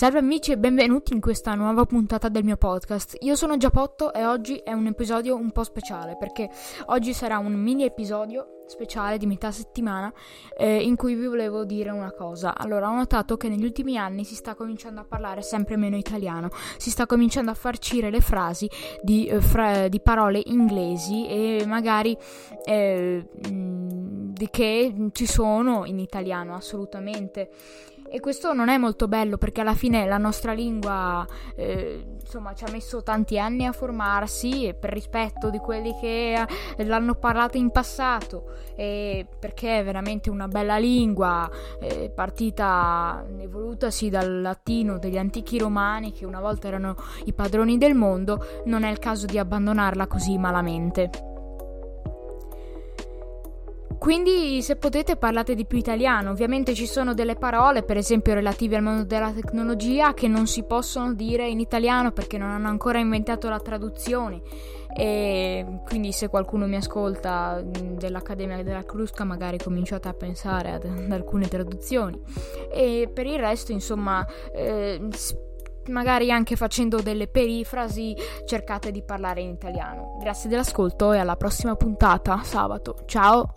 Salve amici e benvenuti in questa nuova puntata del mio podcast. Io sono Giapotto e oggi è un episodio un po' speciale perché oggi sarà un mini episodio speciale di metà settimana eh, in cui vi volevo dire una cosa. Allora, ho notato che negli ultimi anni si sta cominciando a parlare sempre meno italiano, si sta cominciando a farcire le frasi di, eh, fra- di parole inglesi e magari eh, che ci sono in italiano assolutamente. E questo non è molto bello perché alla fine la nostra lingua eh, insomma ci ha messo tanti anni a formarsi per rispetto di quelli che eh, l'hanno parlata in passato e perché è veramente una bella lingua eh, partita evolutasi dal latino degli antichi romani che una volta erano i padroni del mondo non è il caso di abbandonarla così malamente. Quindi se potete parlate di più italiano, ovviamente ci sono delle parole, per esempio relative al mondo della tecnologia, che non si possono dire in italiano perché non hanno ancora inventato la traduzione. E quindi se qualcuno mi ascolta dell'Accademia della Crusca magari cominciate a pensare ad, ad alcune traduzioni. E per il resto, insomma... Eh, magari anche facendo delle perifrasi cercate di parlare in italiano. Grazie dell'ascolto e alla prossima puntata sabato. Ciao!